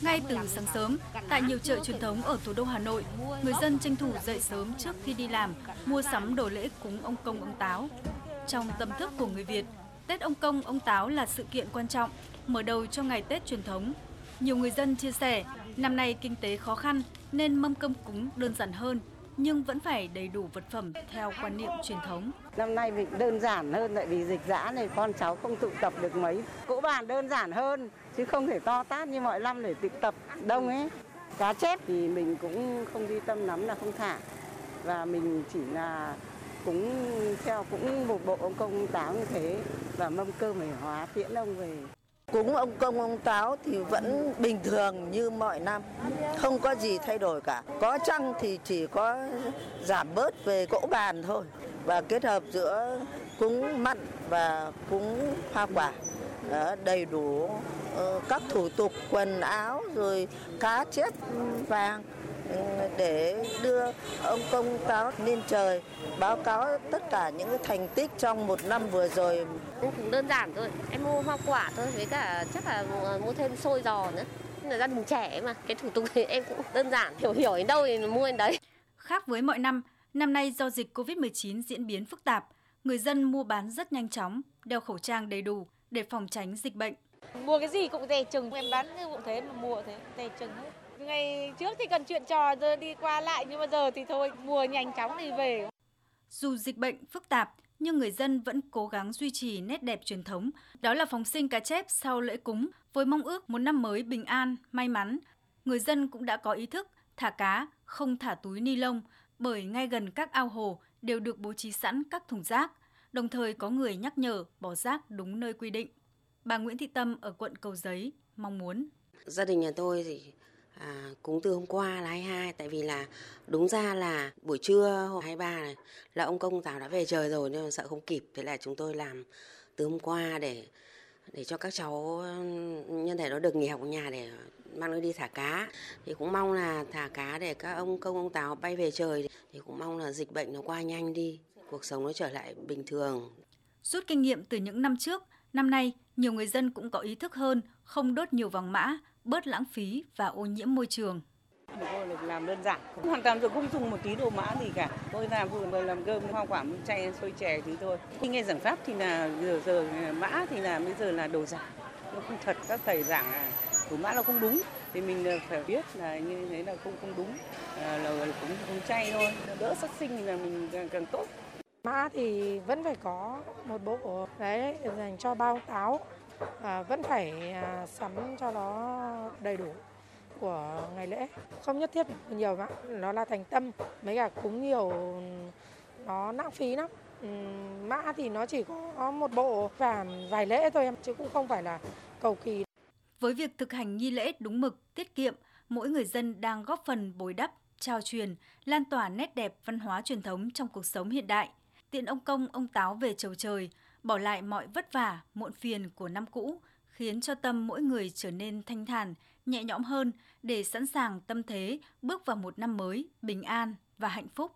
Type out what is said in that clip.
Ngay từ sáng sớm, tại nhiều chợ truyền thống ở thủ đô Hà Nội, người dân tranh thủ dậy sớm trước khi đi làm, mua sắm đồ lễ cúng ông công ông táo. Trong tâm thức của người Việt, Tết ông công ông táo là sự kiện quan trọng, mở đầu cho ngày Tết truyền thống. Nhiều người dân chia sẻ, năm nay kinh tế khó khăn nên mâm cơm cúng đơn giản hơn, nhưng vẫn phải đầy đủ vật phẩm theo quan niệm truyền thống. Năm nay mình đơn giản hơn, tại vì dịch giã này con cháu không tụ tập được mấy. Cỗ bàn đơn giản hơn, chứ không thể to tát như mọi năm để tụ tập, đông ấy. Cá chép thì mình cũng không đi tâm lắm là không thả. Và mình chỉ là cũng theo, cũng một bộ ông công táo như thế, và mâm cơm để hóa tiễn ông về. Cúng ông công ông táo thì vẫn bình thường như mọi năm, không có gì thay đổi cả. Có chăng thì chỉ có giảm bớt về cỗ bàn thôi. Và kết hợp giữa cúng mặn và cúng hoa quả ờ, đầy đủ ờ, các thủ tục quần áo rồi cá chép vàng để đưa ông công táo lên trời báo cáo tất cả những thành tích trong một năm vừa rồi. Cũng đơn giản thôi em mua hoa quả thôi với cả chắc là mua- mua thêm xôi giò nữa. Là gia đình trẻ mà cái thủ tục thì em cũng đơn giản hiểu hiểu đến đâu thì mua đến đấy. Khác với mọi năm, năm nay do dịch COVID-19 diễn biến phức tạp, người dân mua bán rất nhanh chóng, đeo khẩu trang đầy đủ để phòng tránh dịch bệnh. mua cái gì cũng dè chừng em bán cũng thế mà mua thế dè chừng hết ngày trước thì cần chuyện trò giờ đi qua lại nhưng mà giờ thì thôi mua nhanh chóng đi về Dù dịch bệnh phức tạp, nhưng người dân vẫn cố gắng duy trì nét đẹp truyền thống, đó là phóng sinh cá chép sau lễ cúng với mong ước một năm mới bình an, may mắn. Người dân cũng đã có ý thức thả cá, không thả túi ni lông, bởi ngay gần các ao hồ đều được bố trí sẵn các thùng rác, đồng thời có người nhắc nhở bỏ rác đúng nơi quy định. Bà Nguyễn Thị Tâm ở quận Cầu Giấy mong muốn Gia đình nhà tôi thì à, cúng từ hôm qua là 22 tại vì là đúng ra là buổi trưa hôm 23 này là ông công táo đã về trời rồi nhưng mà sợ không kịp. Thế là chúng tôi làm từ hôm qua để để cho các cháu nhân thể nó được nghỉ học ở nhà để mang nó đi thả cá. Thì cũng mong là thả cá để các ông công ông táo bay về trời thì cũng mong là dịch bệnh nó qua nhanh đi cuộc sống nó trở lại bình thường. Rút kinh nghiệm từ những năm trước, năm nay nhiều người dân cũng có ý thức hơn, không đốt nhiều vàng mã, bớt lãng phí và ô nhiễm môi trường. Tôi được làm đơn giản, hoàn toàn rồi không dùng một tí đồ mã gì cả. Tôi làm vừa vừa làm cơm hoa quả chay xôi chè thì thôi. Khi nghe giảng pháp thì là giờ giờ mã thì là bây giờ là đồ giả. Nó không thật các thầy giảng là đồ mã nó không đúng thì mình phải biết là như thế là không không đúng à, là, là cũng không chay thôi đỡ sát sinh thì là mình càng, càng tốt mã thì vẫn phải có một bộ đấy dành cho bao táo à, vẫn phải à, sắm cho nó đầy đủ của ngày lễ. Không nhất thiết nhiều mã nó là thành tâm mấy cả cúng nhiều nó lãng phí lắm. Mã thì nó chỉ có một bộ và vài lễ thôi em chứ cũng không phải là cầu kỳ. Với việc thực hành nghi lễ đúng mực, tiết kiệm, mỗi người dân đang góp phần bồi đắp, trao truyền, lan tỏa nét đẹp văn hóa truyền thống trong cuộc sống hiện đại. Tiện ông công, ông táo về chầu trời, bỏ lại mọi vất vả, muộn phiền của năm cũ, khiến cho tâm mỗi người trở nên thanh thản, nhẹ nhõm hơn để sẵn sàng tâm thế bước vào một năm mới, bình an và hạnh phúc.